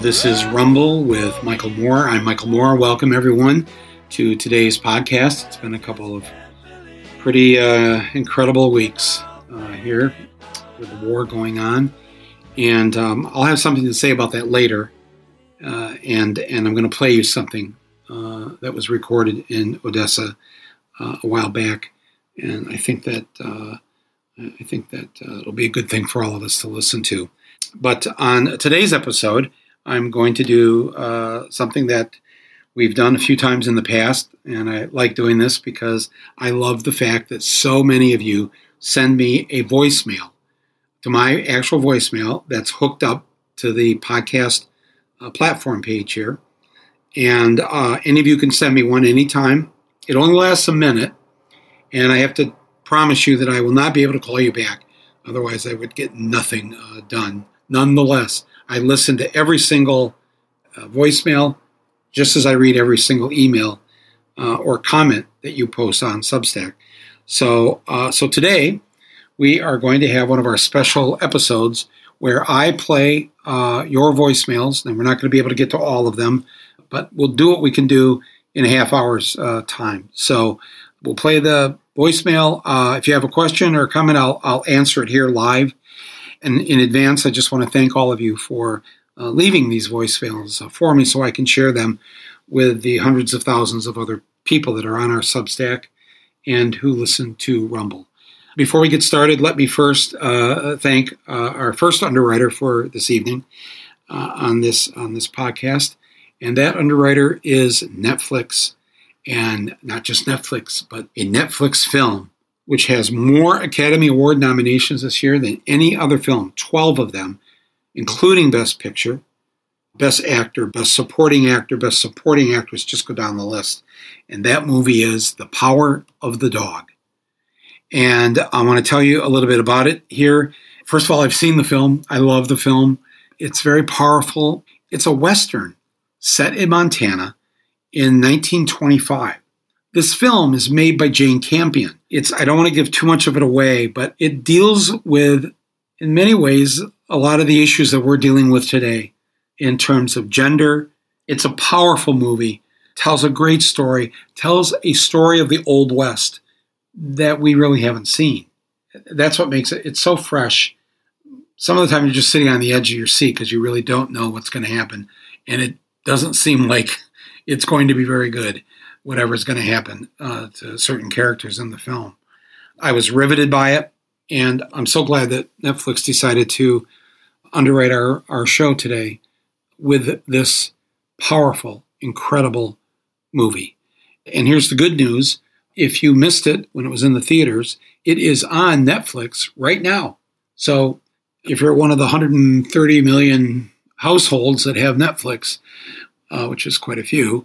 This is Rumble with Michael Moore. I'm Michael Moore. Welcome, everyone, to today's podcast. It's been a couple of pretty uh, incredible weeks uh, here with the war going on. And um, I'll have something to say about that later. Uh, and, and I'm going to play you something uh, that was recorded in Odessa uh, a while back. And I think that uh, I think that it'll be a good thing for all of us to listen to. But on today's episode, I'm going to do uh, something that we've done a few times in the past, and I like doing this because I love the fact that so many of you send me a voicemail to my actual voicemail that's hooked up to the podcast uh, platform page here. And uh, any of you can send me one anytime. It only lasts a minute, and I have to promise you that I will not be able to call you back. Otherwise, I would get nothing uh, done. Nonetheless, I listen to every single uh, voicemail, just as I read every single email uh, or comment that you post on Substack. So, uh, so today we are going to have one of our special episodes where I play uh, your voicemails, and we're not going to be able to get to all of them, but we'll do what we can do in a half hour's uh, time. So, we'll play the voicemail. Uh, if you have a question or a comment, I'll, I'll answer it here live. And in advance, I just want to thank all of you for uh, leaving these voicemails uh, for me so I can share them with the hundreds of thousands of other people that are on our Substack and who listen to Rumble. Before we get started, let me first uh, thank uh, our first underwriter for this evening uh, on this on this podcast, and that underwriter is Netflix. And not just Netflix, but a Netflix film, which has more Academy Award nominations this year than any other film 12 of them, including Best Picture, Best Actor, Best Supporting Actor, Best Supporting Actress, just go down the list. And that movie is The Power of the Dog. And I want to tell you a little bit about it here. First of all, I've seen the film. I love the film. It's very powerful. It's a Western set in Montana in 1925. This film is made by Jane Campion. It's I don't want to give too much of it away, but it deals with in many ways a lot of the issues that we're dealing with today in terms of gender. It's a powerful movie, tells a great story, tells a story of the old west that we really haven't seen. That's what makes it it's so fresh. Some of the time you're just sitting on the edge of your seat because you really don't know what's going to happen and it doesn't seem like it's going to be very good, whatever's going to happen uh, to certain characters in the film. I was riveted by it, and I'm so glad that Netflix decided to underwrite our, our show today with this powerful, incredible movie. And here's the good news if you missed it when it was in the theaters, it is on Netflix right now. So if you're one of the 130 million households that have Netflix, uh, which is quite a few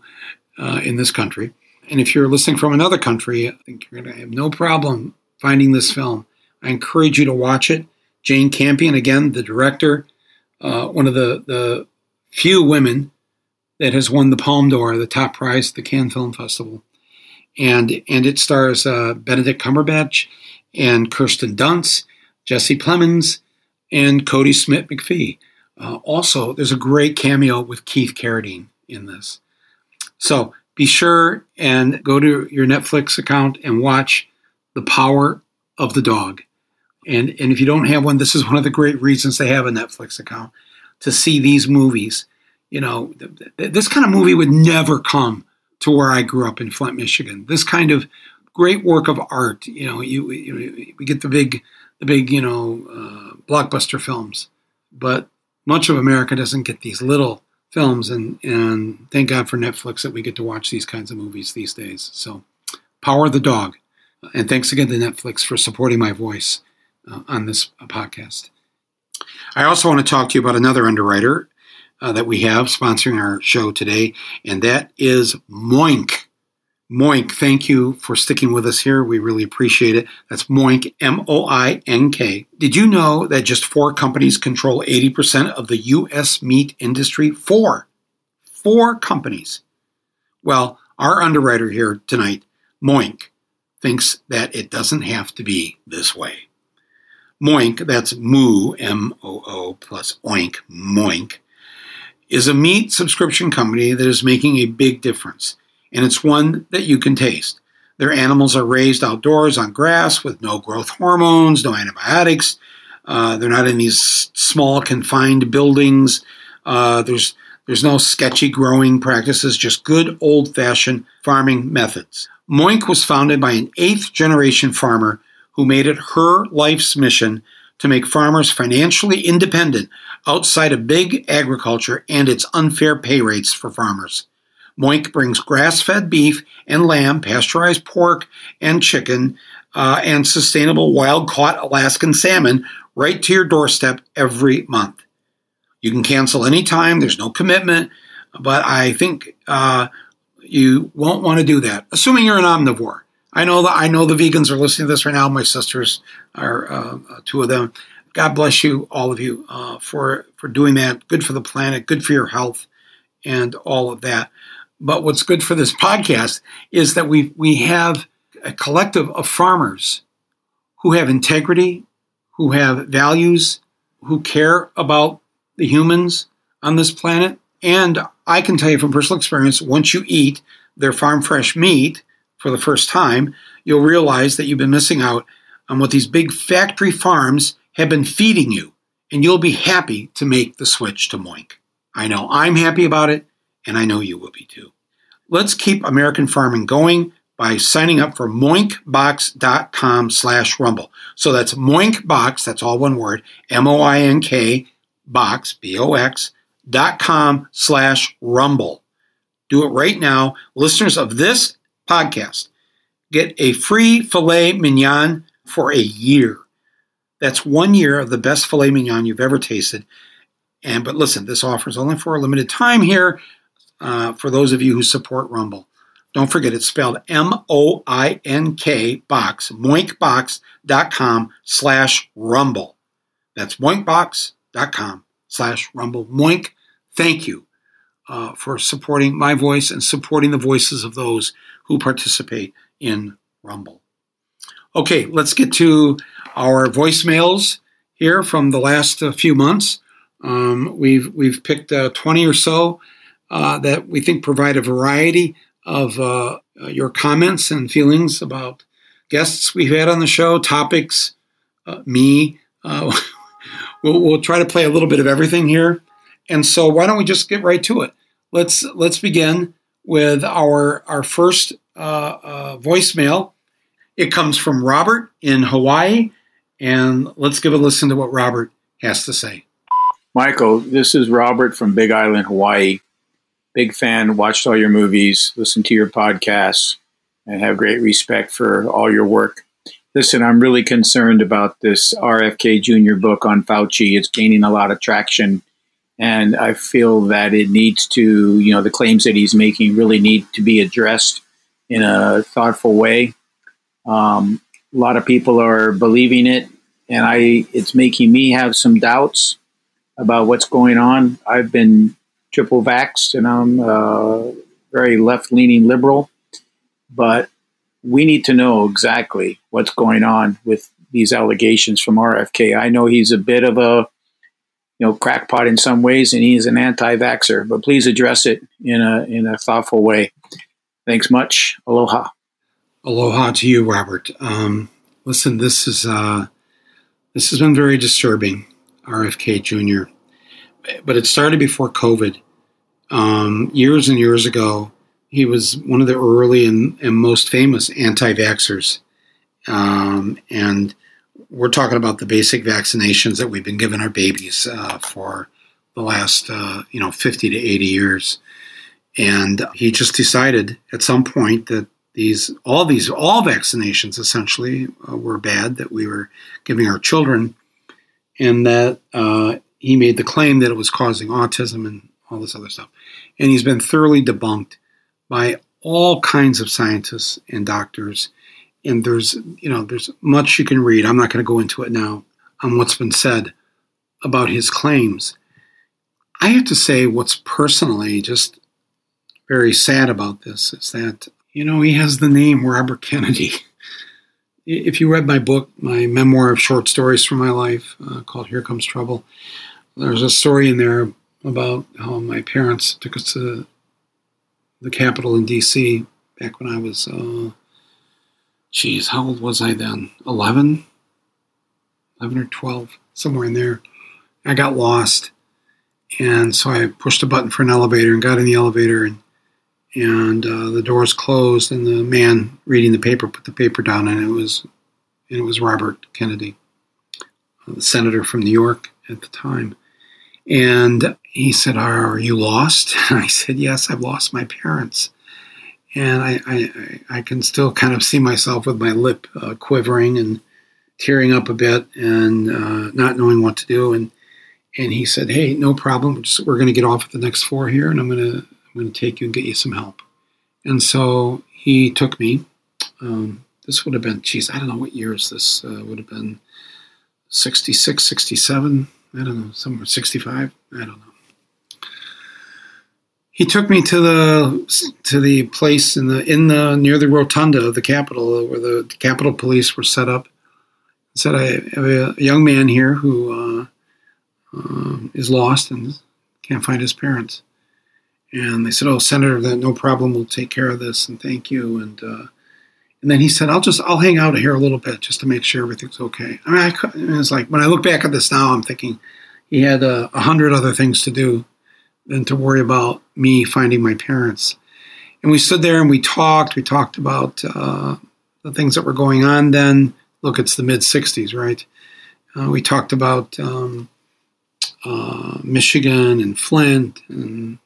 uh, in this country. And if you're listening from another country, I think you're going to have no problem finding this film. I encourage you to watch it. Jane Campion, again, the director, uh, one of the, the few women that has won the Palme d'Or, the top prize at the Cannes Film Festival. And, and it stars uh, Benedict Cumberbatch and Kirsten Dunst, Jesse Plemons, and Kodi Smit-McPhee. Uh, also, there's a great cameo with Keith Carradine in this. So be sure and go to your Netflix account and watch The Power of the Dog. And, and if you don't have one, this is one of the great reasons they have a Netflix account to see these movies. You know, th- th- this kind of movie would never come to where I grew up in Flint, Michigan. This kind of great work of art. You know, you, you we get the big, the big, you know, uh, blockbuster films, but much of America doesn't get these little films, and and thank God for Netflix that we get to watch these kinds of movies these days. So, Power the Dog, And thanks again to Netflix for supporting my voice uh, on this uh, podcast. I also want to talk to you about another underwriter uh, that we have sponsoring our show today, and that is Moink. Moink, thank you for sticking with us here. We really appreciate it. That's Moink, M O I N K. Did you know that just four companies control 80% of the U.S. meat industry? Four. Four companies. Well, our underwriter here tonight, Moink, thinks that it doesn't have to be this way. Moink, that's Moo, M O O plus Oink, Moink, is a meat subscription company that is making a big difference and it's one that you can taste. Their animals are raised outdoors on grass with no growth hormones, no antibiotics. Uh, they're not in these small confined buildings. Uh, there's there's no sketchy growing practices, just good old fashioned farming methods. Moink was founded by an eighth generation farmer who made it her life's mission to make farmers financially independent outside of big agriculture and its unfair pay rates for farmers. Moink brings grass fed beef and lamb, pasture-raised pork and chicken, uh, and sustainable wild caught Alaskan salmon right to your doorstep every month. You can cancel anytime, there's no commitment, but I think uh, you won't want to do that, assuming you're an omnivore. I know that I know the vegans are listening to this right now. My sisters are uh, uh two of them. God bless you, all of you, uh, for for doing that. Good for the planet, good for your health, and all of that. But what's good for this podcast is that we we have a collective of farmers who have integrity, who have values, who care about the humans on this planet. And I can tell you from personal experience, once you eat their farm fresh meat for the first time, you'll realize that you've been missing out on what these big factory farms have been feeding you. And you'll be happy to make the switch to Moink. I know I'm happy about it and I know you will be too. Let's keep American farming going by signing up for moinkbox.com slash rumble. So that's moinkbox, that's all one word, M-O-I-N-K box, B-O-X, dot com slash rumble. Do it right now. Listeners of this podcast get a free filet mignon for a year. That's one year of the best filet mignon you've ever tasted. And but listen, this offer is only for a limited time here uh, for those of you who support Rumble. Don't forget, it's spelled M O I N K box, moinkbox.com slash rumble. That's moinkbox.com slash rumble. Moink, thank you uh, for supporting my voice and supporting the voices of those who participate in Rumble. Okay, let's get to our voicemails here from the last uh, few months. Um, we've we've picked uh, 20 or so uh, that we think provide a variety of uh, your comments and feelings about guests we've had on the show, topics, uh, me. Uh, we'll, we'll try to play a little bit of everything here. And so, why don't we just get right to it? Let's let's begin with our our first uh, voicemail. It comes from Robert in Hawaii, and let's give a listen to what Robert has to say. Michael, this is Robert from Big Island, Hawaii big fan, watched all your movies, listened to your podcasts, and have great respect for all your work. Listen, I'm really concerned about this RFK Jr. book on Fauci. It's gaining a lot of traction, and I feel that it needs to, you know, the claims that he's making really need to be addressed in a thoughtful way. Um, a lot of people are believing it, and I it's making me have some doubts about what's going on. I've been triple vaxxed and I'm uh, very left leaning liberal. But we need to know exactly what's going on with these allegations from RFK. I know he's a bit of a you know crackpot in some ways, and he's an anti-vaxer. But please address it in a in a thoughtful way. Thanks much. Aloha. Aloha to you, Robert. Um, listen, this is uh, this has been very disturbing. RFK Jr but it started before COVID. Um, years and years ago, he was one of the early and, and most famous anti-vaxxers. Um, and we're talking about the basic vaccinations that we've been giving our babies uh, for the last, uh, you know, 50 to 80 years. And he just decided at some point that these all these all vaccinations essentially uh, were bad that we were giving our children, and that uh, he made the claim that it was causing autism and all this other stuff, and he's been thoroughly debunked by all kinds of scientists and doctors. And there's you know there's much you can read. I'm not going to go into it now on what's been said about his claims. I have to say, what's personally just very sad about this is that, you know, he has the name Robert Kennedy. if you read my book, my memoir of short stories from my life uh, called Here Comes Trouble, there's a story in there about how my parents took us to the Capitol in D.C. back when I was, uh, geez, how old was I then? 11? 11 or 12, somewhere in there. I got lost. And so I pushed a button for an elevator and got in the elevator and and uh, the doors closed and the man reading the paper put the paper down and it was and it was Robert Kennedy, uh, the senator from New York at the time. And he said, Are you lost? And I said, Yes, I've lost my parents. And I, I, I can still kind of see myself with my lip uh, quivering and tearing up a bit and uh, not knowing what to do. And and he said, "Hey, no problem. We're, just, we're going to get off at the next floor here, and I'm going to I'm going to take you and get you some help." And so he took me. Um, this would have been, geez, I don't know what years this uh, would have been. 66, 67, I don't know, somewhere 65, I don't know. He took me to the to the place in the in the near the rotunda of the Capitol where the Capitol Police were set up. said, "I have a young man here who uh, uh, is lost and can't find his parents. And they said, "Oh, Senator, that no problem. We'll take care of this, and thank you." And uh, and then he said, "I'll just I'll hang out here a little bit just to make sure everything's okay." I mean, I, it's like when I look back at this now, I'm thinking he had uh, a hundred other things to do than to worry about me finding my parents. And we stood there and we talked. We talked about uh, the things that were going on then. Look, it's the mid '60s, right? Uh, we talked about um, uh, Michigan and Flint, and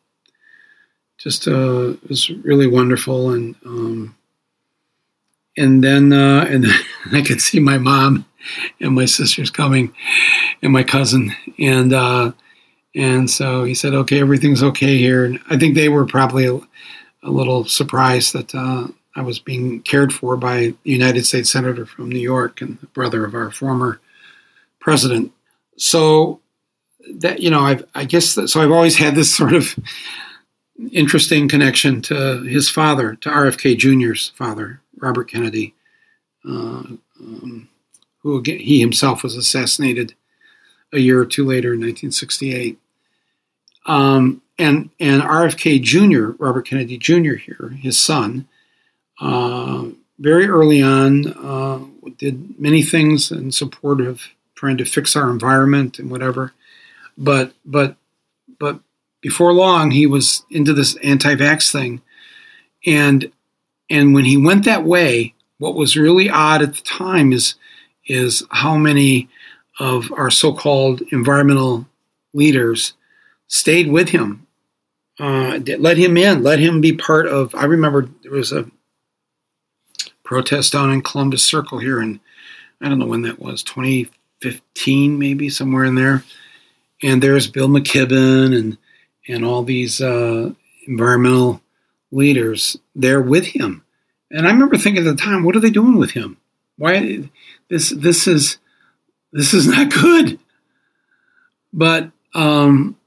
just uh, it was really wonderful. And um, and then uh, and then I could see my mom and my sisters coming, and my cousin, and uh, and so he said, "Okay, everything's okay here." And I think they were probably a, a little surprised that uh, I was being cared for by a United States senator from New York and the brother of our former president. So that you know, I've, I guess that, so. I've always had this sort of interesting connection to his father, to RFK Jr.'s father, Robert Kennedy, uh, um, who again, he himself was assassinated a year or two later in 1968. Um, and and RFK Jr., Robert Kennedy Jr. here, his son, uh, very early on uh, did many things in support of trying to fix our environment and whatever. But but but before long, he was into this anti-vax thing, and and when he went that way, what was really odd at the time is is how many of our so-called environmental leaders stayed with him, uh, let him in, let him be part of. I remember there was a protest down in Columbus Circle here, and I don't know when that was, 2015 maybe somewhere in there and there's Bill McKibben and and all these uh, environmental leaders there with him. And I remember thinking at the time, what are they doing with him? Why this this is this is not good. But um,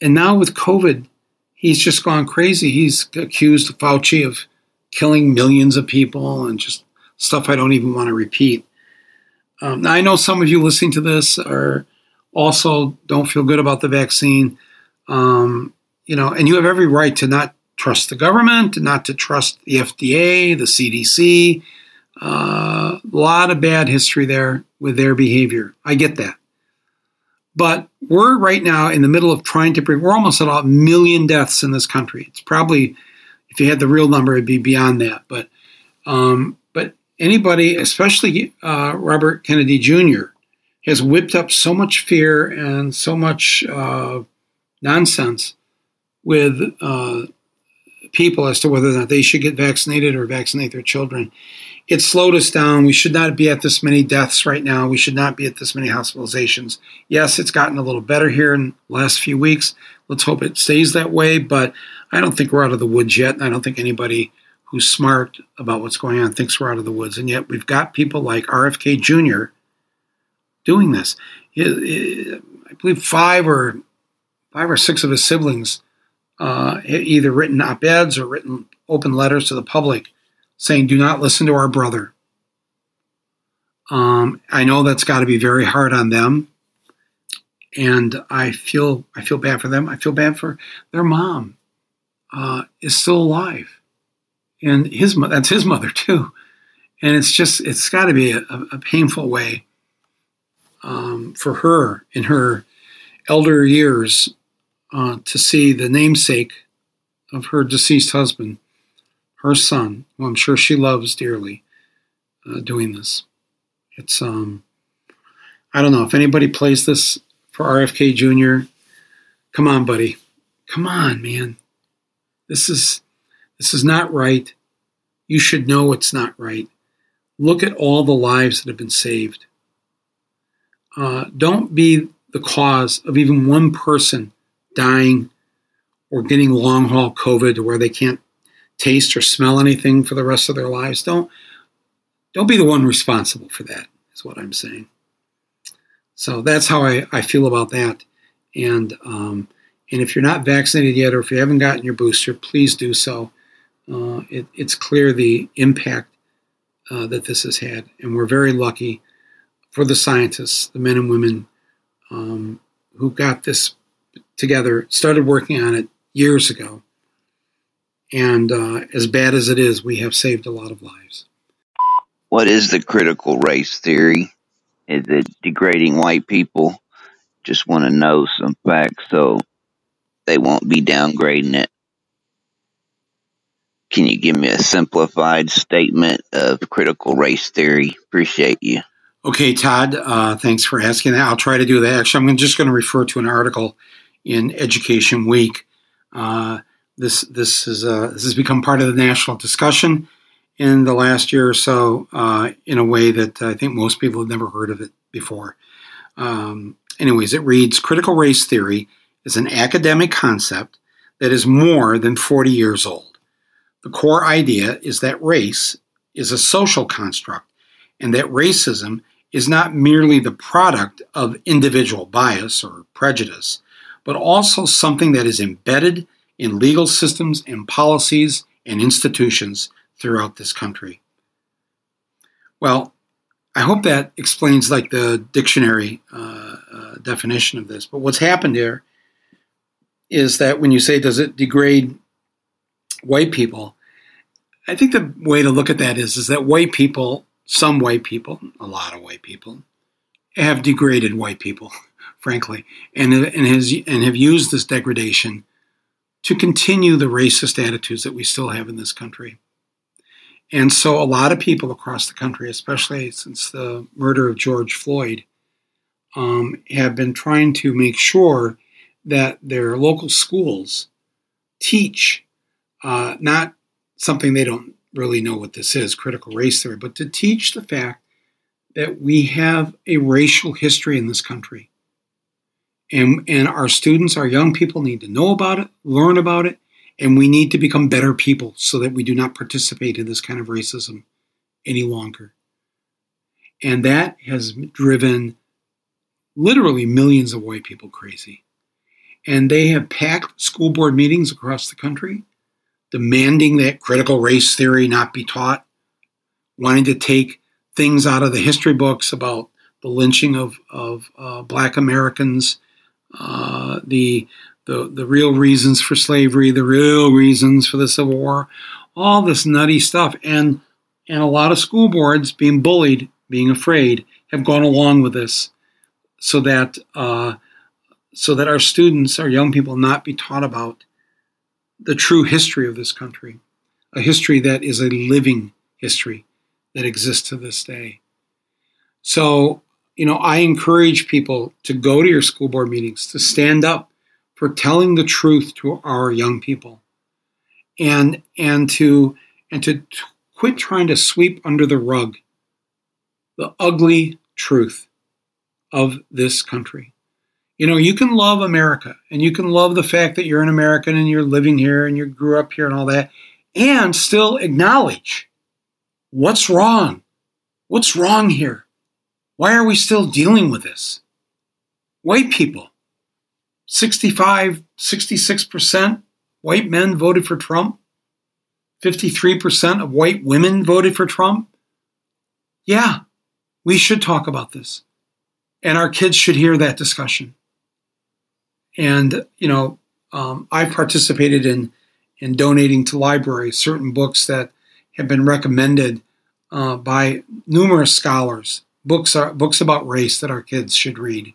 and now with COVID, he's just gone crazy. He's accused Fauci of killing millions of people and just stuff I don't even want to repeat. Um, now I know some of you listening to this are also don't feel good about the vaccine. Um, you know, and you have every right to not trust the government, not to trust the FDA, the CDC. Uh, a lot of bad history there with their behavior. I get that. But we're right now in the middle of trying to bring, we're almost at a million deaths in this country. It's probably, if you had the real number, it'd be beyond that. But, um, but anybody, especially uh, Robert Kennedy Jr., has whipped up so much fear and so much uh, nonsense with uh, people as to whether or not they should get vaccinated or vaccinate their children. It slowed us down. We should not be at this many deaths right now. We should not be at this many hospitalizations. Yes, it's gotten a little better here in the last few weeks. Let's hope it stays that way, but I don't think we're out of the woods yet. I don't think anybody who's smart about what's going on thinks we're out of the woods. And yet we've got people like RFK Jr. doing this. I believe five or five or six of his siblings uh, either written op eds or written open letters to the public saying, "Do not listen to our brother." Um, I know that's got to be very hard on them, and I feel I feel bad for them. I feel bad for their mom uh, is still alive, and his that's his mother too, and it's just it's got to be a, a, painful way um, for her in her elder years uh, to see the namesake of her deceased husband, her son, who I'm sure she loves dearly, uh, doing this. It's um, I don't know if anybody plays this for RFK Jr. Come on, buddy. Come on, man. This is this is not right. You should know it's not right. Look at all the lives that have been saved. Uh, don't be the cause of even one person dying or getting long haul COVID where they can't taste or smell anything for the rest of their lives. Don't don't be the one responsible for that, is what I'm saying. So that's how I, I feel about that. And um, and if you're not vaccinated yet, or if you haven't gotten your booster, please do so. Uh, it, it's clear the impact uh, that this has had, and we're very lucky for the scientists, the men and women um, who got this together, started working on it years ago. And uh, as bad as it is, we have saved a lot of lives. What is the critical race theory? Is it degrading white people? Just want to know some facts so they won't be downgrading it. Can you give me a simplified statement of critical race theory? Appreciate you. Okay, Todd, uh, thanks for asking that. I'll try to do that. Actually, I'm just going to refer to an article in Education Week. Uh, this this is uh, this has become part of the national discussion in the last year or so uh, in a way that I think most people have never heard of it before. Um, anyways, it reads: Critical race theory is an academic concept that is more than 40 years old. The core idea is that race is a social construct and that racism is not merely the product of individual bias or prejudice, but also something that is embedded in legal systems and policies and institutions throughout this country. Well, I hope that explains like the dictionary uh, uh, definition of this. But what's happened here is that when you say, does it degrade white people? I think the way to look at that is, is that white people some white people, a lot of white people, have degraded white people, frankly, and, and, has, and have used this degradation to continue the racist attitudes that we still have in this country. And so, a lot of people across the country, especially since the murder of George Floyd, um, have been trying to make sure that their local schools teach uh, not something they don't really know what this is, critical race theory, but to teach the fact that we have a racial history in this country. And, and our students, our young people need to know about it, learn about it, and we need to become better people so that we do not participate in this kind of racism any longer. And that has driven literally millions of white people crazy. And they have packed school board meetings across the country demanding that critical race theory not be taught, wanting to take things out of the history books about the lynching of, of uh, black Americans, uh, the, the, the real reasons for slavery, the real reasons for the Civil War, all this nutty stuff. And, and a lot of school boards being bullied, being afraid, have gone along with this so that, uh, so that our students, our young people, not be taught about the true history of this country, a history that is a living history that exists to this day. So, you know, I encourage people to go to your school board meetings, to stand up for telling the truth to our young people, and and to and to quit trying to sweep under the rug the ugly truth of this country. You know, you can love America and you can love the fact that you're an American and you're living here and you grew up here and all that, and still acknowledge what's wrong. What's wrong here? Why are we still dealing with this? White people, 65, 66% white men voted for Trump. 53% of white women voted for Trump. Yeah, we should talk about this. And our kids should hear that discussion. And, you know, um, I've participated in, in donating to libraries certain books that have been recommended uh, by numerous scholars, books, are, books about race that our kids should read.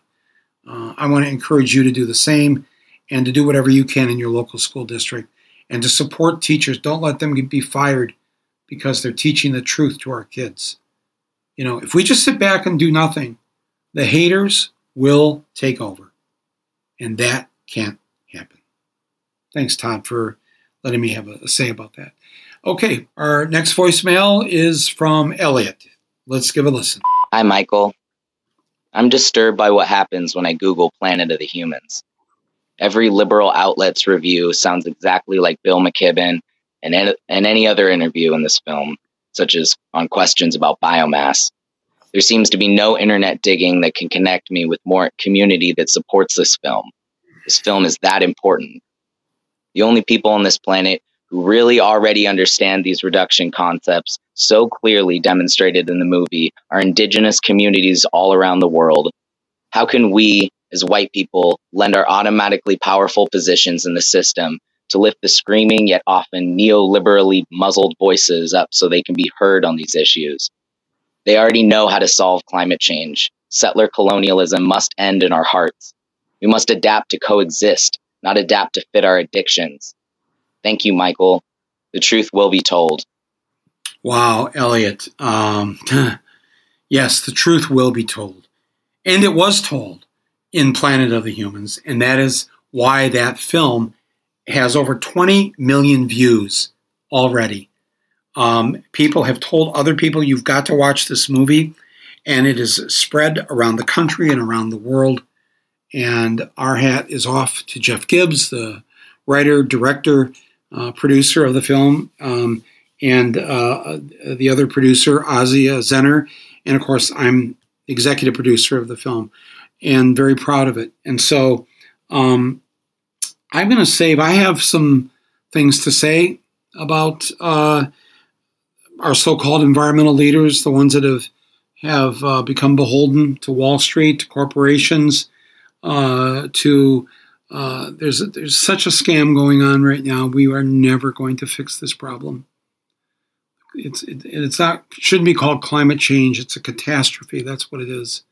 Uh, I want to encourage you to do the same and to do whatever you can in your local school district and to support teachers. Don't let them be fired because they're teaching the truth to our kids. You know, if we just sit back and do nothing, the haters will take over. And that can't happen. Thanks, Todd, for letting me have a, say about that. Okay, our next voicemail is from Elliot. Let's give a listen. Hi, Michael. I'm disturbed by what happens when I Google Planet of the Humans. Every liberal outlet's review sounds exactly like Bill McKibben and, and any other interview in this film, such as on questions about biomass. There seems to be no internet digging that can connect me with more community that supports this film. This film is that important. The only people on this planet who really already understand these reduction concepts so clearly demonstrated in the movie are indigenous communities all around the world. How can we, as white people, lend our automatically powerful positions in the system to lift the screaming yet often neoliberally muzzled voices up so they can be heard on these issues? They already know how to solve climate change. Settler colonialism must end in our hearts. We must adapt to coexist, not adapt to fit our addictions. Thank you, Michael. The truth will be told. Wow, Elliot. Um, yes, the truth will be told. And it was told in Planet of the Humans. And that is why that film has over 20 million views already. Um, people have told other people, you've got to watch this movie. And it is spread around the country and around the world. And our hat is off to Jeff Gibbs, the writer, director, uh, producer of the film, um, and uh, the other producer, Ozzie Zehner. And of course, I'm executive producer of the film and very proud of it. And so um, I'm going to save, I have some things to say about uh, our so called environmental leaders, the ones that have, have uh, become beholden to Wall Street, to corporations, uh, to uh, there's there's such a scam going on right now. We are never going to fix this problem. It's it, it's not shouldn't be called climate change. It's a catastrophe. That's what it is.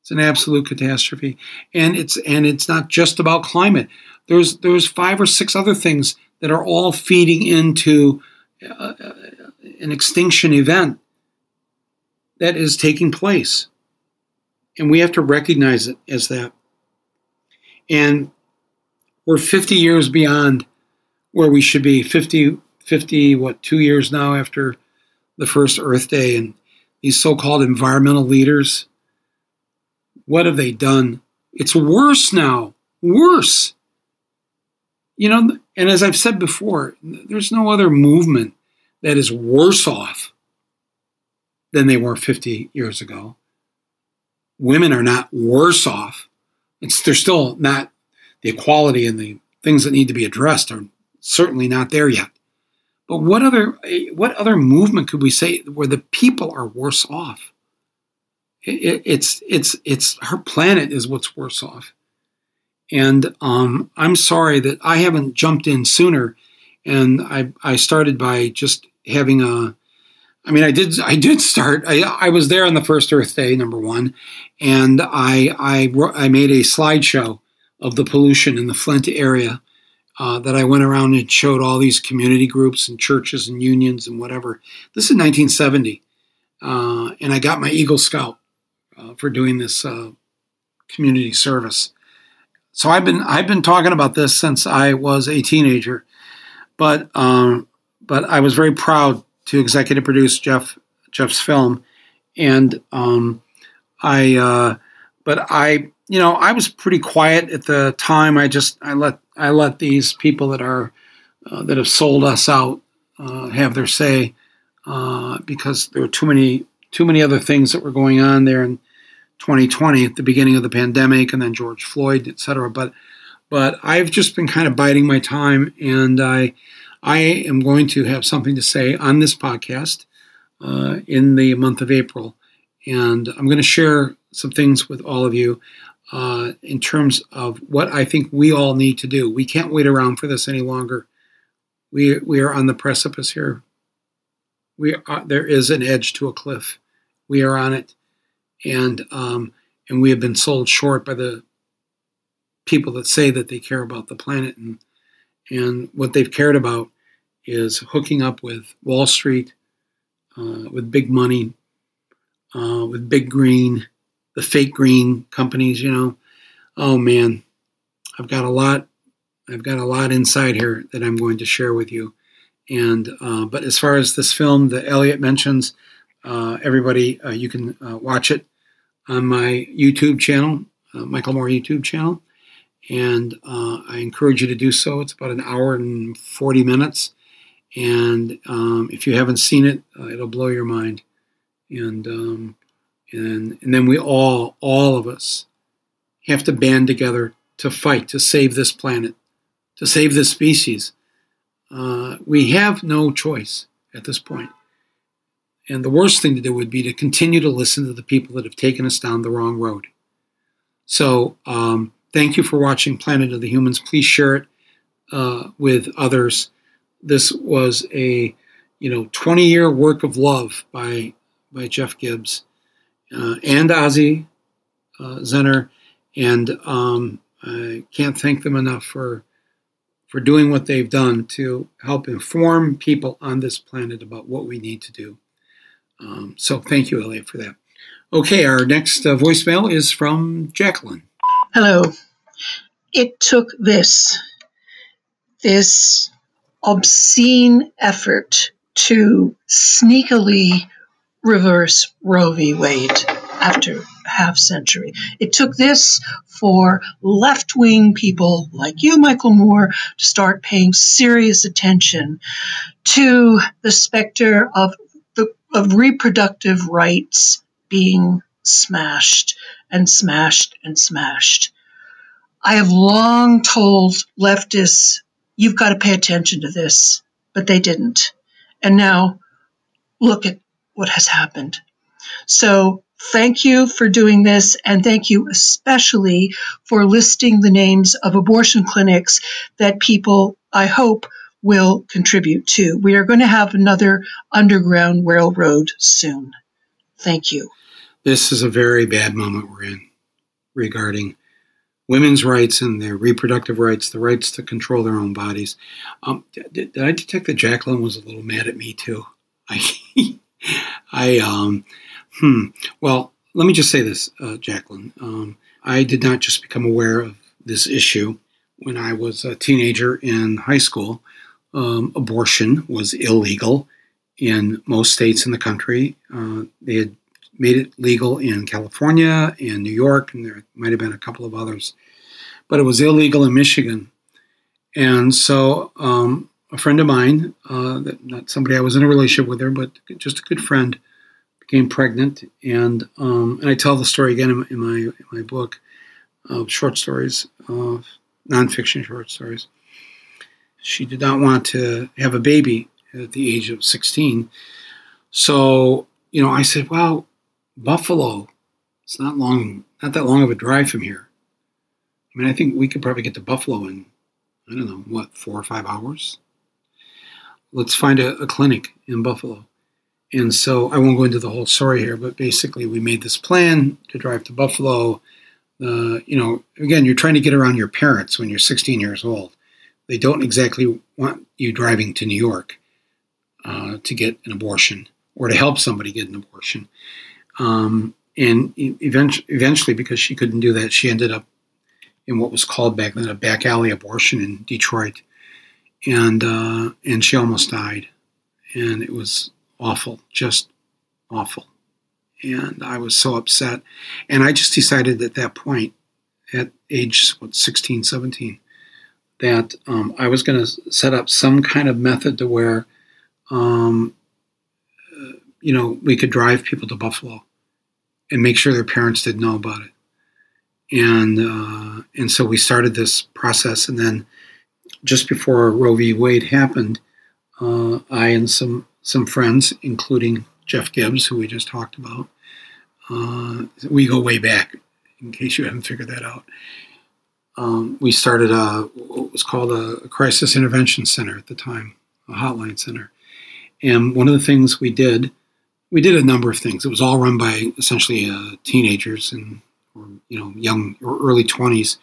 It's an absolute catastrophe, and it's and it's not just about climate. There's there's five or six other things that are all feeding into uh, uh an extinction event that is taking place, and we have to recognize it as that. And we're 50 years beyond where we should be 50 50 what two years now after the first earth day and these so-called environmental leaders what have they done? It's worse now worse. You know and as i've said before there's no other movement that is worse off than they were 50 years ago. Women are not worse off. It's they're still not the equality and the things that need to be addressed are certainly not there yet. But what other what other movement could we say where the people are worse off? It, it's it's it's our planet is what's worse off, and um, I'm sorry that I haven't jumped in sooner, and I I started by just having a. I mean, I did. I did start. I, I was there on the first Earth Day, number one, and I I I made a slideshow of the pollution in the Flint area uh, that I went around and showed all these community groups and churches and unions and whatever. This is 1970. Uh, and I got my Eagle Scout uh, for doing this uh, community service. So I've been I've been talking about this since I was a teenager. but um, but I was very proud to executive produce Jeff Jeff's film, and um, I uh, but I you know I was pretty quiet at the time. I just I let I let these people that are uh, that have sold us out uh, have their say uh, because there were too many too many other things that were going on there in 2020 at the beginning of the pandemic, and then George Floyd, et cetera. But but I've just been kind of biding my time, and I I am going to have something to say on this podcast uh, in the month of April, and I'm going to share some things with all of you. Uh, in terms of what I think we all need to do, we can't wait around for this any longer. We we are on the precipice here. We are, there is an edge to a cliff. We are on it, and um, and we have been sold short by the people that say that they care about the planet and and what they've cared about is hooking up with Wall Street, uh, with big money, uh, with big green, the fake green companies. You know, oh man, I've got a lot I've got a lot inside here that I'm going to share with you. And uh, but as far as this film that Elliot mentions, uh, everybody uh, you can uh, watch it on my YouTube channel, uh, Michael Moore YouTube channel, and uh, I encourage you to do so. It's about an hour and forty minutes, and um, if you haven't seen it, it'll blow your mind. And um, and and then we all, all of us, have to band together to fight to save this planet to save this species. Uh, we have no choice at this point. And the worst thing to do would be to continue to listen to the people that have taken us down the wrong road. So, um, thank you for watching Planet of the Humans. Please share it uh, with others. This was a you know 20 year work of love by by Jeff Gibbs uh, and Ozzie uh, Zehner, and um, I can't thank them enough for for doing what they've done to help inform people on this planet about what we need to do. Um, so thank you, Elliot, for that. Okay, our next uh, voicemail is from Jacqueline. Hello. It took this, this obscene effort to sneakily reverse Roe v. Wade after half century. It took this for left wing people like you, Michael Moore, to start paying serious attention to the specter of, the, of reproductive rights being smashed and smashed and smashed. I have long told leftists, you've got to pay attention to this, but they didn't. And now look at what has happened. So Thank you for doing this, and thank you especially for listing the names of abortion clinics that people, I hope, will contribute to. We are going to have another Underground Railroad soon. Thank you. This is a very bad moment we're in regarding women's rights and their reproductive rights, the rights to control their own bodies. Um, did, did, I detect that Jacqueline was a little mad at me too? I, I um, Hmm. Well, let me just say this, uh, Jacqueline. Um, I did not just become aware of this issue when I was a teenager in high school. Um, abortion was illegal in most states in the country. Uh, they had made it legal in California and New York, and there might have been a couple of others, but it was illegal in Michigan. And so, um, a friend of mine, uh, not somebody I was in a relationship with her, but just a good friend, became pregnant, and um, and I tell the story again in, in my in my book of short stories, of nonfiction short stories. She did not want to have a baby at the age of 16. So, you know, I said, well, Buffalo, it's not long, not that long of a drive from here. I mean, I think we could probably get to Buffalo in, I don't know, what, four or five hours? Let's find a, a clinic in Buffalo. And so I won't go into the whole story here, but basically we made this plan to drive to Buffalo. Uh, you know, again, you're trying to get around your parents when you're 16 years old. They don't exactly want you driving to New York uh, to get an abortion or to help somebody get an abortion. Um, and eventually, eventually, because she couldn't do that, she ended up in what was called back then a back alley abortion in Detroit. And uh, and she almost died, and it was awful, just awful, and I was so upset, and I just decided at that point, at age what 16, 17, that um, I was going to set up some kind of method to where, um, uh, you know, we could drive people to Buffalo, and make sure their parents didn't know about it. And uh, and so we started this process, and then just before Roe v. Wade happened, uh, I and some some friends, including Jeff Gibbs, who we just talked about, uh, we go way back. In case you haven't figured that out, um, we started a what was called a crisis intervention center at the time, a hotline center, and one of the things we did, we did a number of things. It was all run by essentially uh, teenagers and or you know young or early 20s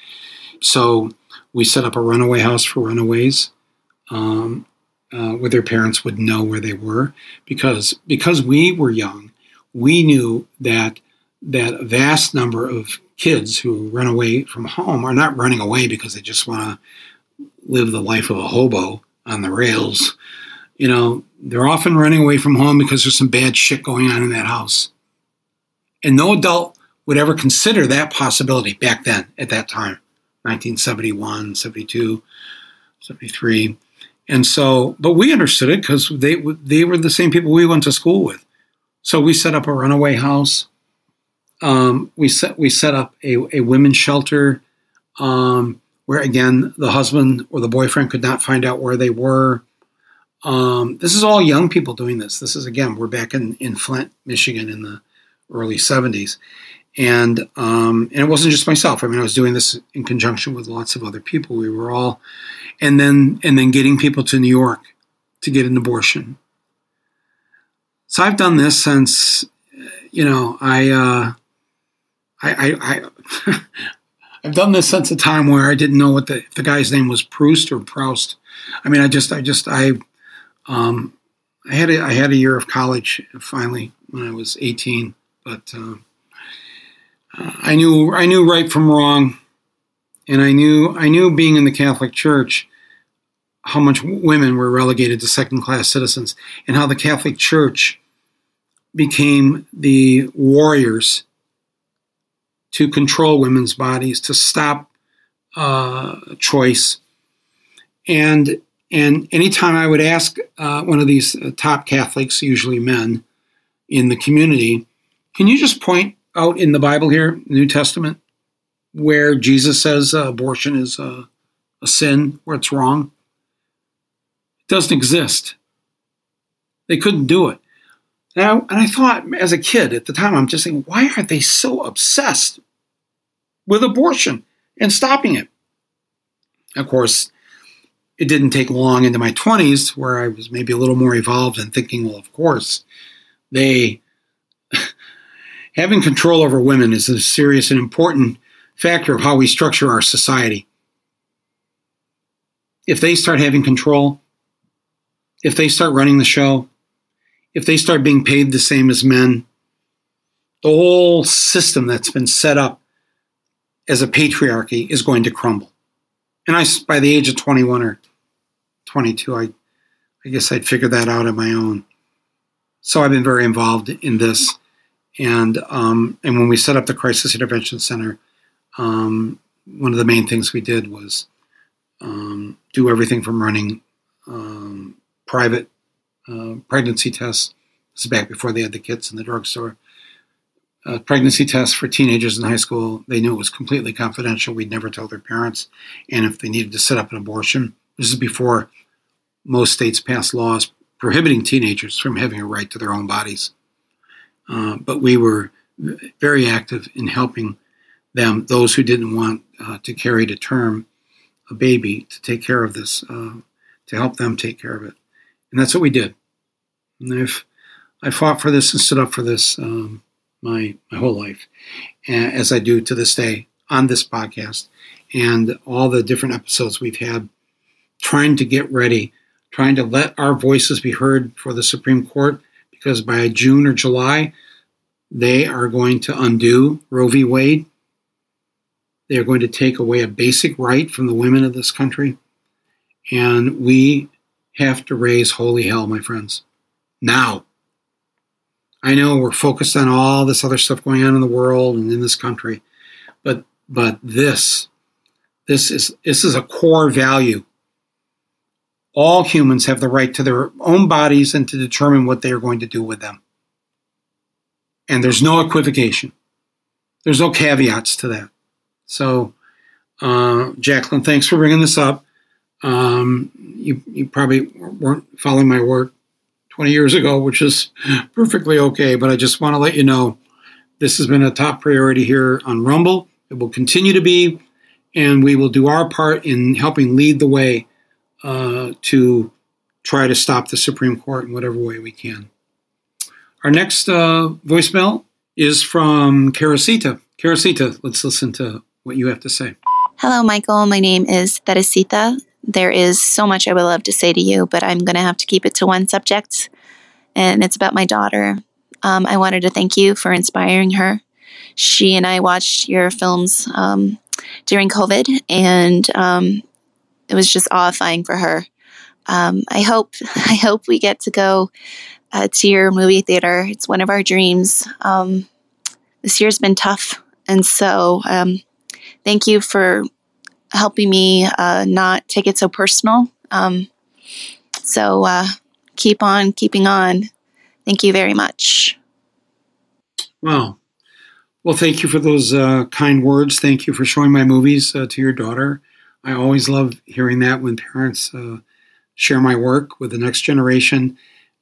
so we set up a runaway house for runaways um, uh, where their parents would know where they were. Because because we were young we knew that that vast number of kids who run away from home are not running away because they just want to live the life of a hobo on the rails. You know they're often running away from home because there's some bad shit going on in that house. And no adult would ever consider that possibility back then at that time 1971 72 73 and so but we understood it because they they were the same people we went to school with. So we set up a runaway house. Um, we set we set up a, a women's shelter. Um, where again the husband or the boyfriend could not find out where they were. Um, this is all young people doing this. This is again we're back in, in flint michigan in the early 70s and um, and it wasn't just myself. I mean, I was doing this in conjunction with lots of other people. We were all, and then and then getting people to New York to get an abortion. So I've done this since, you know, I uh, I I. I I've done this since a time where I didn't know what the the guy's name was Proust or Proust. I mean, I just I just I um, I had a, I had a year of college finally when I was 18, but. Uh, I knew I knew right from wrong, and I knew I knew being in the Catholic Church how much women were relegated to second class citizens, and how the Catholic Church became the warriors to control women's bodies, to stop uh, choice, and and anytime I would ask uh, one of these uh, top Catholics, usually men, in the community, can you just point out in the Bible here, New Testament, where Jesus says uh, abortion is a, a sin, where it's wrong? It doesn't exist. They couldn't do it. I, and I thought, as a kid at the time, I'm just thinking, why are they so obsessed with abortion and stopping it? Of course, it didn't take long into my 20s where I was maybe a little more evolved and thinking, well, of course, they having control over women is a serious and important factor of how we structure our society. If they start having control, if they start running the show, if they start being paid the same as men, the whole system that's been set up as a patriarchy is going to crumble. And I, by the age of 21 or 22, I, I guess I'd figured that out on my own. So I've been very involved in this and um, and when we set up the crisis intervention center, um, one of the main things we did was um, do everything from running um, private uh, pregnancy tests. This is back before they had the kits in the drugstore. Uh, pregnancy tests for teenagers in high school. They knew it was completely confidential. We'd never tell their parents. And if they needed to set up an abortion, this is before most states passed laws prohibiting teenagers from having a right to their own bodies. Uh, but we were very active in helping them, those who didn't want uh, to carry to term a baby, to take care of this, uh, to help them take care of it. And that's what we did. And I've, I fought for this and stood up for this um, my, my whole life, as I do to this day on this podcast and all the different episodes we've had, trying to get ready, trying to let our voices be heard for the Supreme Court because by June or July, they are going to undo Roe v. Wade. They are going to take away a basic right from the women of this country. And we have to raise holy hell, my friends. Now. I know we're focused on all this other stuff going on in the world and in this country, but but this this is this is a core value. All humans have the right to their own bodies and to determine what they are going to do with them. And there's no equivocation. There's no caveats to that. So, uh, Jacqueline, thanks for bringing this up. Um, you, you probably weren't following my work 20 years ago, which is perfectly okay, but I just want to let you know this has been a top priority here on Rumble. It will continue to be, and we will do our part in helping lead the way uh, to try to stop the Supreme Court in whatever way we can. Our next uh, voicemail is from Carosita. Carosita, let's listen to what you have to say. Hello, Michael. My name is Teresita. There is so much I would love to say to you, but I'm going to have to keep it to one subject, and it's about my daughter. Um, I wanted to thank you for inspiring her. She and I watched your films um, during COVID, and um, it was just awifying for her. Um, I hope I hope we get to go uh, to your movie theater. It's one of our dreams. Um, this year's been tough, and so um, thank you for helping me uh, not take it so personal. Um, so uh, keep on keeping on. Thank you very much. Wow. Well, thank you for those uh, kind words. Thank you for showing my movies uh, to your daughter. I always love hearing that when parents uh, share my work with the next generation.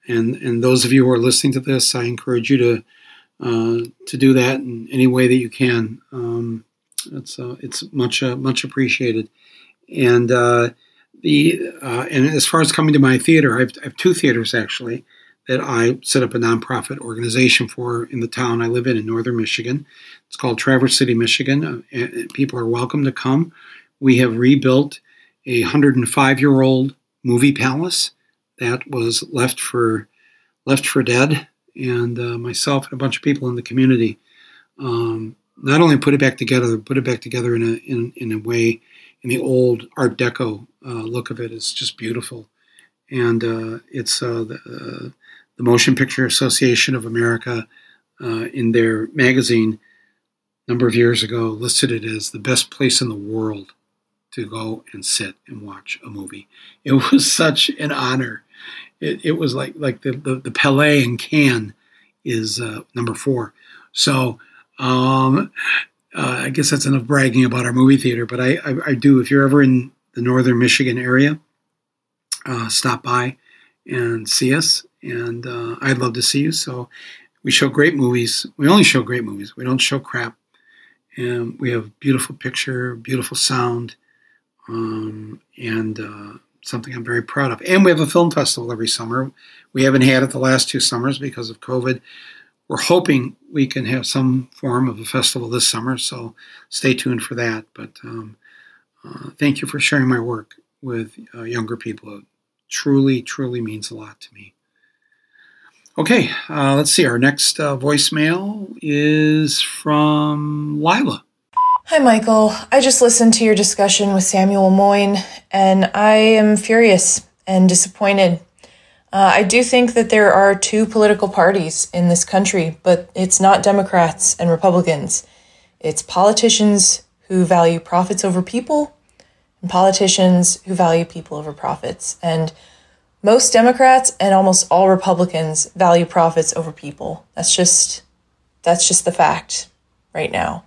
And and those of you who are listening to this, I encourage you to uh, to do that in any way that you can. Um, it's uh, it's much uh, much appreciated. And uh, the uh, and as far as coming to my theater, I have, I have, two theaters actually that I set up a nonprofit organization for in the town I live in in northern Michigan. It's called Traverse City, Michigan. People are welcome to come. We have rebuilt a 105 year old movie palace that was left for left for dead, and uh, myself and a bunch of people in the community um, not only put it back together, put it back together in a in, in a way in the old Art Deco uh, look of it. it is just beautiful, and uh, it's uh, the, uh, the Motion Picture Association of America uh, in their magazine a number of years ago listed it as the best place in the world to go and sit and watch a movie. It was such an honor. It, it was like like the, the, the Palais in Cannes is uh, number four. So um, uh, I guess that's enough bragging about our movie theater. But I, I, I do. If you're ever in the northern Michigan area, uh, stop by and see us. And uh, I'd love to see you. So we show great movies. We only show great movies. We don't show crap. And we have beautiful picture, beautiful sound um, and uh, something I'm very proud of. And we have a film festival every summer. We haven't had it the last two summers because of COVID. We're hoping we can have some form of a festival this summer, so stay tuned for that. But um, uh, thank you for sharing my work with uh, younger people. It truly, truly means a lot to me. Okay, uh, let's see. Our next uh, voicemail is from Lila. Hi, Michael. I just listened to your discussion with Samuel Moyn, and I am furious and disappointed. Uh, I do think that there are two political parties in this country, but it's not Democrats and Republicans. It's politicians who value profits over people and politicians who value people over profits. And most Democrats and almost all Republicans value profits over people. That's just that's just the fact right now.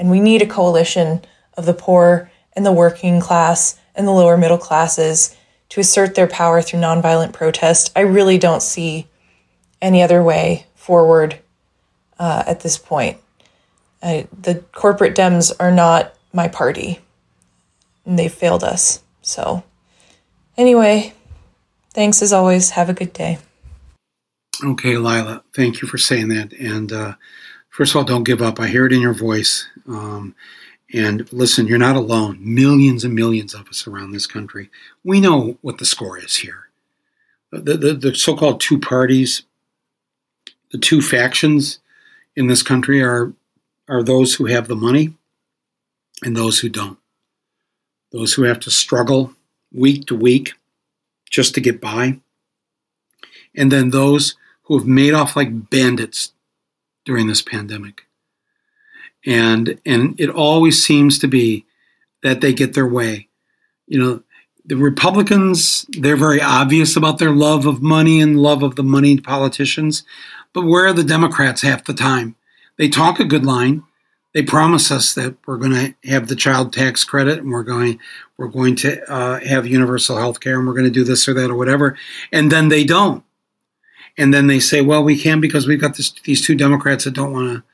And we need a coalition of the poor and the working class and the lower middle classes to assert their power through nonviolent protest. I really don't see any other way forward uh, at this point. I, the corporate Dems are not my party, and they failed us. So, anyway, thanks as always. Have a good day. Okay, Lila, thank you for saying that. And uh, first of all, don't give up. I hear it in your voice. Um, and listen, you're not alone. Millions and millions of us around this country. We know what the score is here. The, the, the so called two parties, the two factions in this country are, are those who have the money and those who don't. Those who have to struggle week to week just to get by. And then those who have made off like bandits during this pandemic. And and it always seems to be that they get their way. You know, the Republicans, they're very obvious about their love of money and love of the moneyed politicians. But where are the Democrats half the time? They talk a good line. They promise us that we're going to have the child tax credit and we're going we're going to uh, have universal health care and we're going to do this or that or whatever, and then they don't. And then they say, "Well, we can because we've got this, these two Democrats that don't want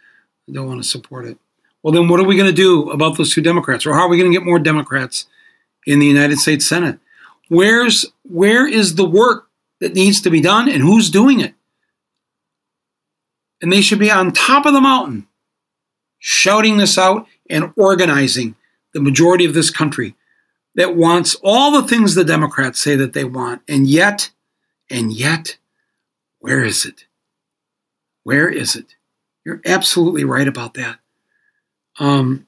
to don't want to support it." Well, then what are we going to do about those two Democrats, or how are we going to get more Democrats in the United States Senate? Where's where is the work that needs to be done, and who's doing it? And they should be on top of the mountain shouting this out and organizing the majority of this country that wants all the things the Democrats say that they want. And yet, and yet, where is it? Where is it? You're absolutely right about that. Um,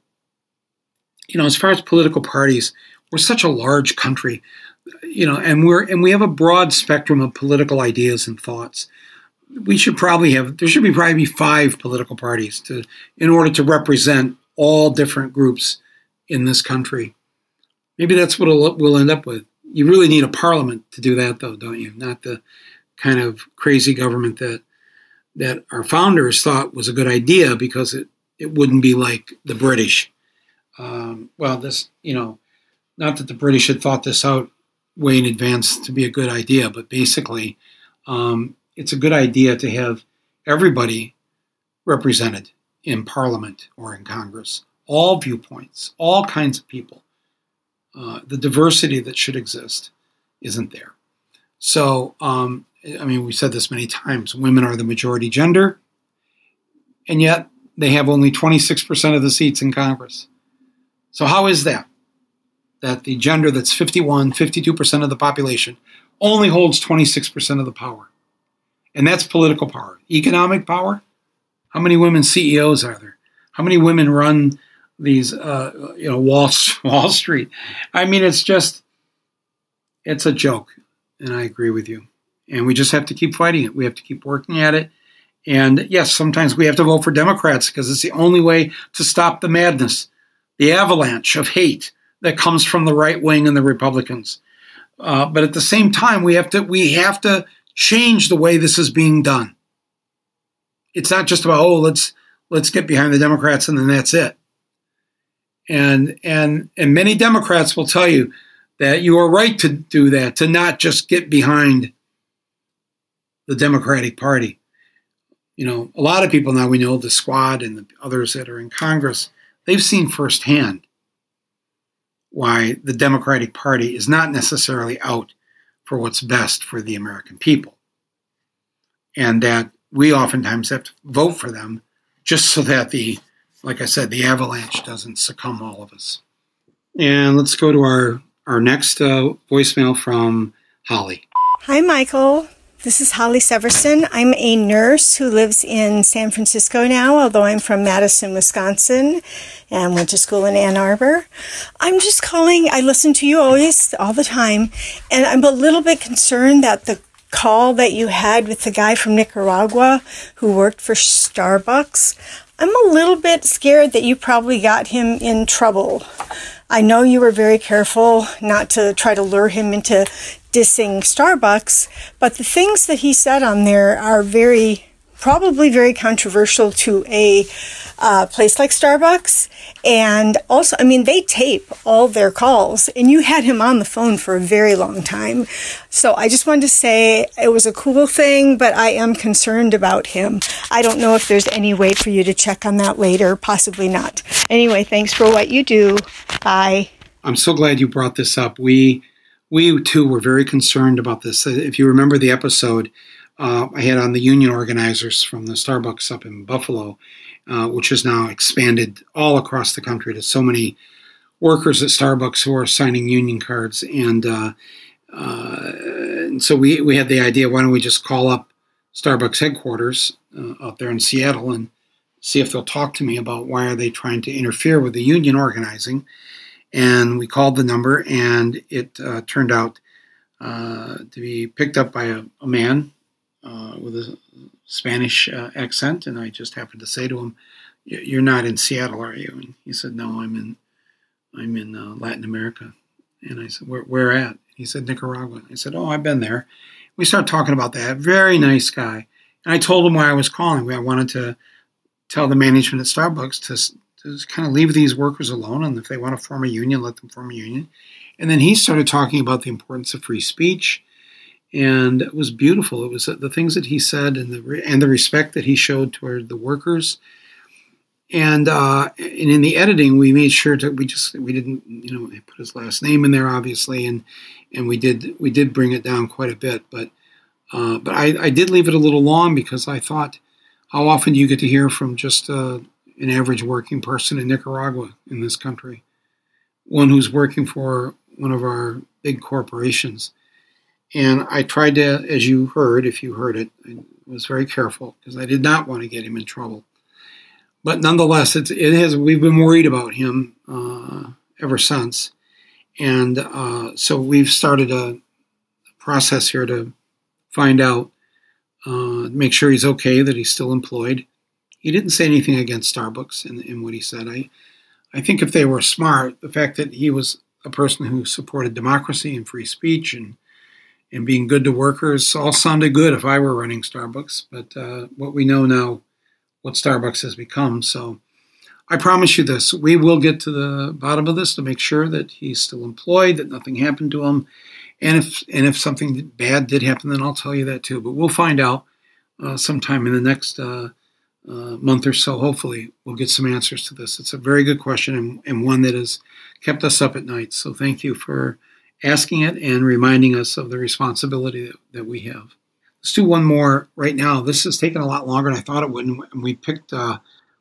you know, as far as political parties, we're such a large country, you know, and we're and we have a broad spectrum of political ideas and thoughts we should probably have there should be probably five political parties to in order to represent all different groups in this country. Maybe that's what we'll end up with. You really need a parliament to do that, though, don't you? Not the kind of crazy government that that our founders thought was a good idea because it it wouldn't be like the British. Um, well, this you know, not that the British had thought this out way in advance to be a good idea, but basically, um, it's a good idea to have everybody represented in Parliament or in Congress, all viewpoints, all kinds of people. Uh, the diversity that should exist isn't there. So, um, I mean, we've said this many times women are the majority gender, and yet they have only 26% of the seats in Congress. So, how is that? That the gender that's 51, 52% of the population only holds 26% of the power and that's political power. Economic power. How many women CEOs are there? How many women run these, uh, you know, Wall Wall Street? I mean, it's just, it's a joke, and I agree with you. And we just have to keep fighting it. We have to keep working at it. And yes, sometimes we have to vote for Democrats because it's the only way to stop the madness, the avalanche of hate that comes from the right wing and the Republicans. Uh, but at the same time, we have to we have to change the way this is being done. It's not just about oh let's let's get behind the Democrats and then that's it. And and and many Democrats will tell you that you are right to do that, to not just get behind the Democratic Party. You know, a lot of people now we know the squad and the others that are in Congress, they've seen firsthand why the Democratic Party is not necessarily out for what's best for the American people. And that we oftentimes have to vote for them just so that the, like I said, the avalanche doesn't succumb all of us. And let's go to our, our next uh, voicemail from Holly. Hi, Michael. This is Holly Severson. I'm a nurse who lives in San Francisco now, although I'm from Madison, Wisconsin, and went to school in Ann Arbor. I'm just calling. I listen to you always, all the time, and I'm a little bit concerned that the call that you had with the guy from Nicaragua who worked for Starbucks, I'm a little bit scared that you probably got him in trouble. I know you were very careful not to try to lure him into dissing Starbucks, but the things that he said on there are very probably very controversial to a uh, place like Starbucks. And also, I mean, they tape all their calls, and you had him on the phone for a very long time. So I just wanted to say it was a cool thing, but I am concerned about him. I don't know if there's any way for you to check on that later, possibly not. Anyway, thanks for what you do. Bye. I'm so glad you brought this up. We we too were very concerned about this. If you remember the episode, uh, I had on the union organizers from the Starbucks up in Buffalo, uh, which has now expanded all across the country to so many workers at Starbucks who are signing union cards. And, uh, uh and so we, we had the idea why don't we just call up Starbucks headquarters uh, out there in Seattle and see if they'll talk to me about why are they trying to interfere with the union organizing And we called the number, and it uh, turned out to be picked up by a, a man uh, with a Spanish uh, accent. And I just happened to say to him, "You're not in Seattle, are you?" And he said, "No, I'm in I'm in uh, Latin America." And I said, "Where, where at?" He said, "Nicaragua." I said, "Oh, I've been there." We started talking about that. Very nice guy. And I told him why I was calling. I wanted to tell the management at Starbucks to, to kind of leave these workers alone, and if they want to form a union, let them form a union. And then he started talking about the importance of free speech, and it was beautiful. It was the things that he said and the and the respect that he showed toward the workers. And uh, and in the editing, we made sure that we just we didn't you know put his last name in there, obviously, and and we did we did bring it down quite a bit, but uh, but I, I did leave it a little long because I thought, how often do you get to hear from just uh, an average working person in Nicaragua in this country, one who's working for one of our big corporations? And I tried to, as you heard, if you heard it, I was very careful because I did not want to get him in trouble. But nonetheless, it's, it has. We've been worried about him uh, ever since, and uh, so we've started a process here to find out, uh, make sure he's okay, that he's still employed. He didn't say anything against Starbucks in, in what he said. I, I think if they were smart, the fact that he was a person who supported democracy and free speech and and being good to workers all sounded good if I were running Starbucks. But uh, what we know now, what Starbucks has become. So I promise you this: we will get to the bottom of this to make sure that he's still employed, that nothing happened to him, and if and if something bad did happen, then I'll tell you that too. But we'll find out uh, sometime in the next uh, uh, month or so. Hopefully, we'll get some answers to this. It's a very good question and, and one that has kept us up at night. So thank you for asking it and reminding us of the responsibility that, we have. Let's do one more right now. This has taken a lot longer than I thought it would. And we picked uh,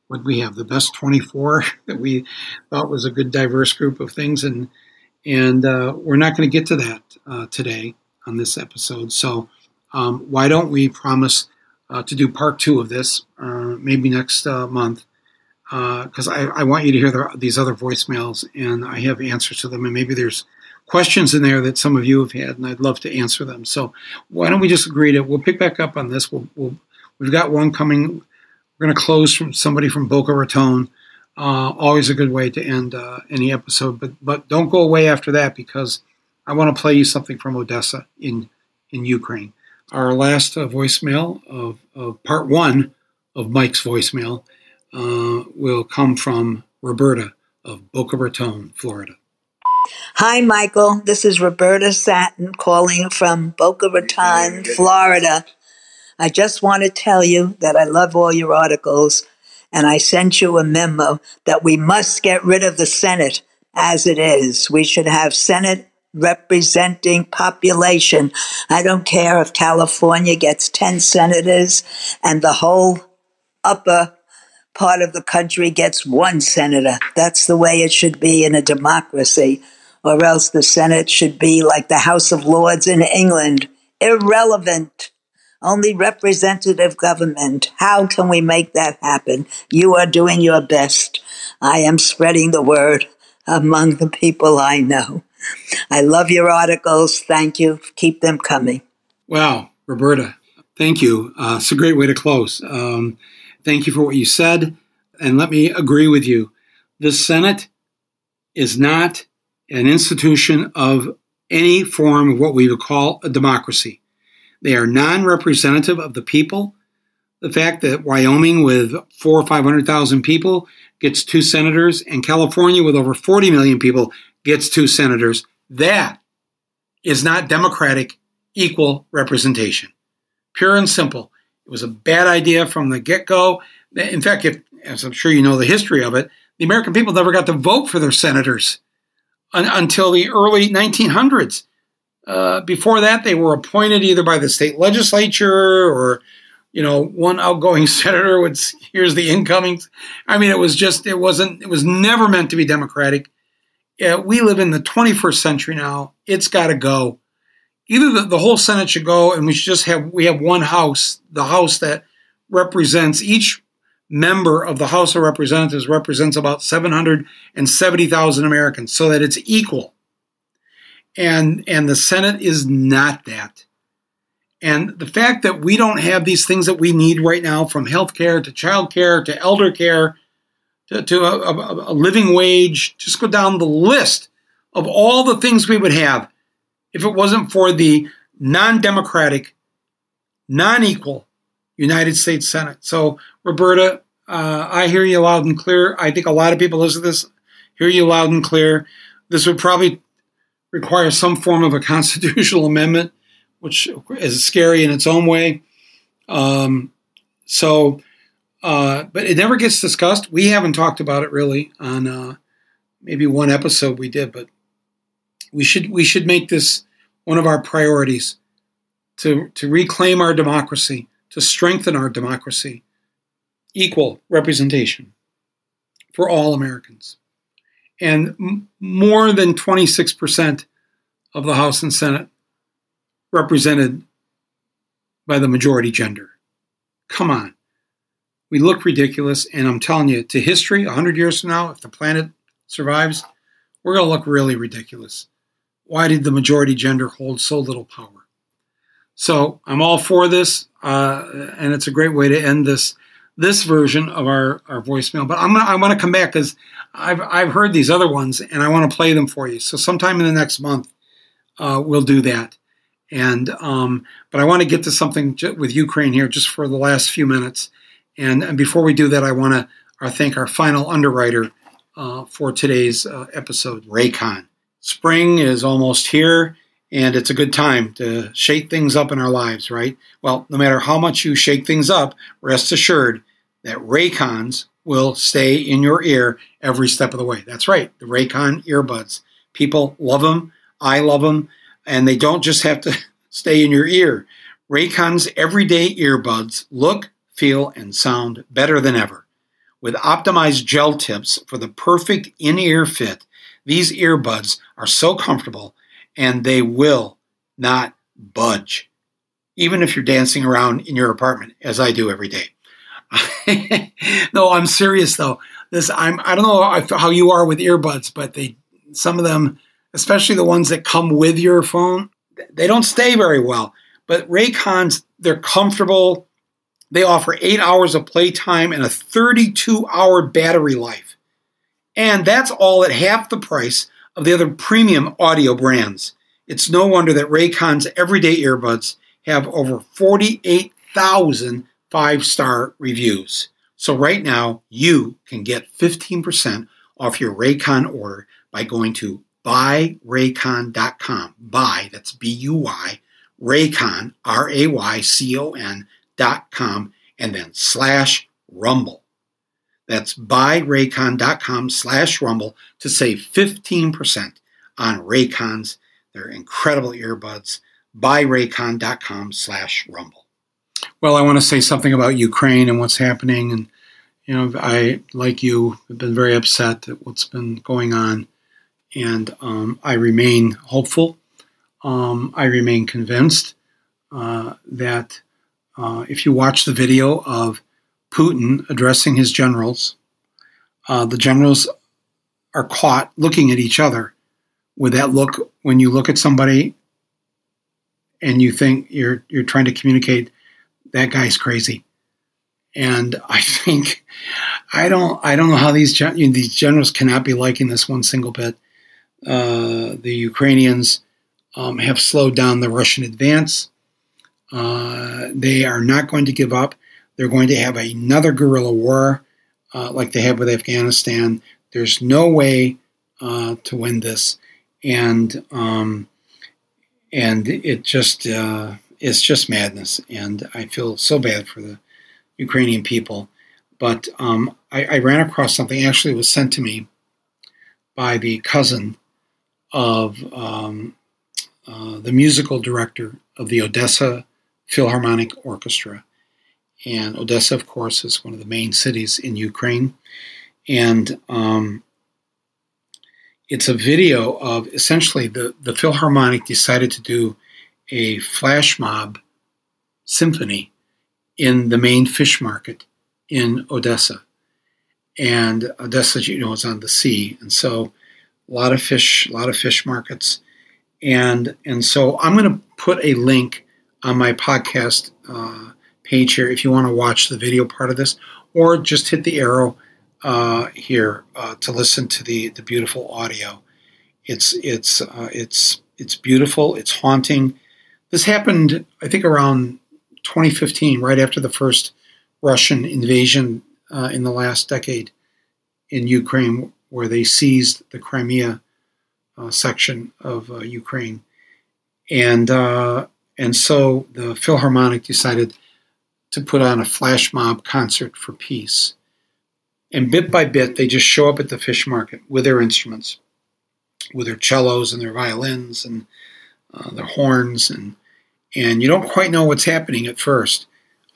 what we have the best 24 that we thought was a good diverse group of things and and uh, we're not going to get to that uh, today on this episode. So, um, why don't we promise uh, to do part two of this uh, maybe next uh, month? Because uh, I, I, want you to hear the, these other voicemails and I have answers to them. And maybe there's questions in there that some of you have had, and I'd love to answer them. So, why don't we just agree to we'll pick back up on this? We'll, we'll we've got one coming. We're going to close from somebody from Boca Raton uh, always a good way to end uh, any episode, but but don't go away after that because I want to play you something from Odessa in in Ukraine. Our last uh, voicemail of, of, part one of Mike's voicemail uh, will come from Roberta of Boca Raton, Florida. Hi, Michael. This is Roberta Satin calling from Boca Raton, Florida. I just want to tell you that I love all your articles and I sent you a memo that we must get rid of the Senate as it is. We should have Senate representing population. I don't care if California gets 10 senators and the whole upper part of the country gets one senator. That's the way it should be in a democracy. Or else the Senate should be like the House of Lords in England irrelevant only representative government. How can we make that happen? You are doing your best. I am spreading the word among the people I know. I love your articles. Thank you. Keep them coming. Wow, Roberta, thank you. Uh, it's a great way to close. Um, thank you for what you said. And let me agree with you. The Senate is not an institution of any form of what we would call a democracy. They are non representative of the people. The fact that Wyoming, with four or 500,000 people, gets two senators, and California, with over 40 million people, gets two senators, that is not democratic equal representation. Pure and simple. It was a bad idea from the get go. In fact, if, as I'm sure you know the history of it, the American people never got to vote for their senators un- until the early 1900s. Uh, before that, they were appointed either by the state legislature or, you know, one outgoing senator would here's the incoming. I mean, it was just it wasn't it was never meant to be democratic. Yeah, we live in the 21st century now. It's got to go. Either the, the whole Senate should go, and we should just have we have one house, the house that represents each member of the House of Representatives represents about 770,000 Americans, so that it's equal. And, and the Senate is not that. And the fact that we don't have these things that we need right now, from healthcare to childcare to elder care to, to a, a, a living wage, just go down the list of all the things we would have if it wasn't for the non democratic, non equal United States Senate. So, Roberta, uh, I hear you loud and clear. I think a lot of people listen to this, hear you loud and clear. This would probably require some form of a constitutional amendment which is scary in its own way. Um, so, uh, but it never gets discussed. We haven't talked about it really on uh, maybe one episode we did, but we should we should make this one of our priorities to to reclaim our democracy, to strengthen our democracy, equal representation for all Americans, and m- more than twenty six percent of the House and Senate represented by the majority gender. Come on. We look ridiculous, and I'm telling you, to history, 100 years from now, if the planet survives, we're going to look really ridiculous. Why did the majority gender hold so little power? So I'm all for this, uh, and it's a great way to end this this version of our, our voicemail. But I'm gonna, I want to come back because I've I've heard these other ones, and I want to play them for you. So sometime in the next month, uh, we'll do that. And um, but I want to get to something with Ukraine here just for the last few minutes. And, and before we do that, I want to uh, thank our final underwriter uh, for today's uh, episode, Raycon. Spring is almost here, and it's a good time to shake things up in our lives, right? Well, no matter how much you shake things up, rest assured that Raycons will stay in your ear every step of the way. That's right, the Raycon earbuds. People love them. I love them and they don't just have to stay in your ear. Raycon's everyday earbuds look, feel, and sound better than ever. With optimized gel tips for the perfect in ear fit, these earbuds are so comfortable and they will not budge, even if you're dancing around in your apartment, as I do every day. no, I'm serious though. This I'm I don't know how you are with earbuds, but they some of them especially the ones that come with your phone, they don't stay very well. But Raycons, they're comfortable. They offer eight hours of playtime and a 32 hour battery life. And that's all at half the price of the other premium audio brands. It's no wonder that Raycon's everyday earbuds have over 48,000 five star reviews. So, right now, you can get 15% off your Raycon order by going to buyraycon.com. Buy, that's B U Y, Raycon, R A Y C O N.com, and then slash rumble. That's buyraycon.com slash rumble to save 15% on Raycons. They're incredible earbuds. Buyraycon.com slash rumble. Well, I want to say something about Ukraine and what's happening. And, you know, I, like you, have been very upset at what's been going on and um, I remain hopeful. Um, I remain convinced uh, that uh, if you watch the video of Putin addressing his generals, uh, the generals are caught looking at each other with that look when you look at somebody and you think you're you're trying to communicate that guy's crazy. And I think I don't I don't know how these gen- these generals cannot be liking this one single bit. Uh, the Ukrainians um, have slowed down the Russian advance. Uh, they are not going to give up. They're going to have another guerrilla war uh, like they have with Afghanistan. There's no way uh, to win this, and um, and it just uh, it's just madness. And I feel so bad for the Ukrainian people. But um, I, I ran across something. Actually, was sent to me by the cousin of um, uh, the musical director of the Odessa Philharmonic Orchestra. And Odessa, of course, is one of the main cities in Ukraine. And um, it's a video of essentially the, the Philharmonic decided to do a flash mob symphony in the main fish market in Odessa. And Odessa, you know, is on the sea. And so a lot of fish, a lot of fish markets. And, and so I'm going to put a link on my podcast uh, page here if you want to watch the video part of this, or just hit the arrow uh, here uh, to listen to the, the beautiful audio. It's, it's, uh, it's, it's beautiful, it's haunting. This happened, I think, around 2015, right after the first Russian invasion uh, in the last decade in Ukraine, where they seized the Crimea uh, section of uh, Ukraine, and and so the Philharmonic decided to put on a flash mob concert for peace. And bit by bit, they just show up at the fish market with their instruments, with their cellos and their violins and uh, their horns, and and you don't quite know what's happening at first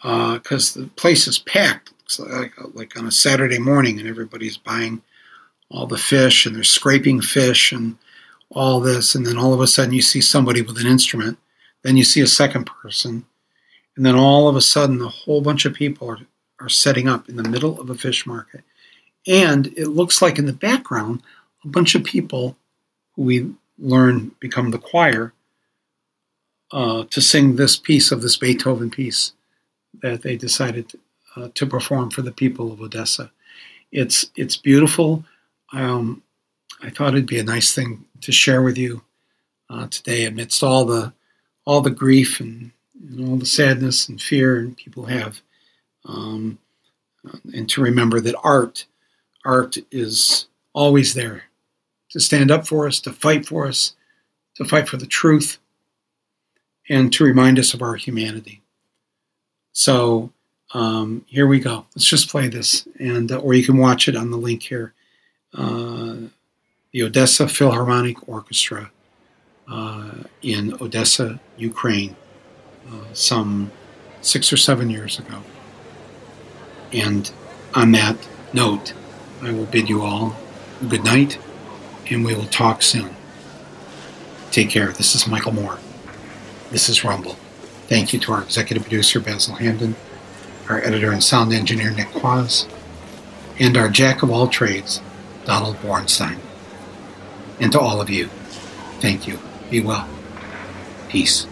because uh, the place is packed. It's like, like on a Saturday morning, and everybody's buying all the fish, and they're scraping fish and all this, and then all of a sudden you see somebody with an instrument. Then you see a second person, and then all of a sudden a whole bunch of people are, are setting up in the middle of a fish market. And it looks like in the background, a bunch of people who we learn become the choir uh, to sing this piece of this Beethoven piece that they decided uh, to perform for the people of Odessa. It's it's beautiful. Um, I thought it'd be a nice thing to share with you uh, today, amidst all the all the grief and, and, all the sadness and fear and people have, um, and to remember that art art is always there to stand up for us, to fight for us, to fight for the truth, and to remind us of our humanity. So um, here we go. Let's just play this, and uh, or you can watch it on the link here. Uh, the Odessa Philharmonic Orchestra uh, in Odessa, Ukraine, uh, some six or seven years ago. And on that note, I will bid you all good night, and we will talk soon. Take care. This is Michael Moore. This is Rumble. Thank you to our executive producer, Basel Hamdan, our editor and sound engineer, Nick Quaz, and our jack of all trades, Donald Bornstein. And to all of you, thank you. Be well. Peace.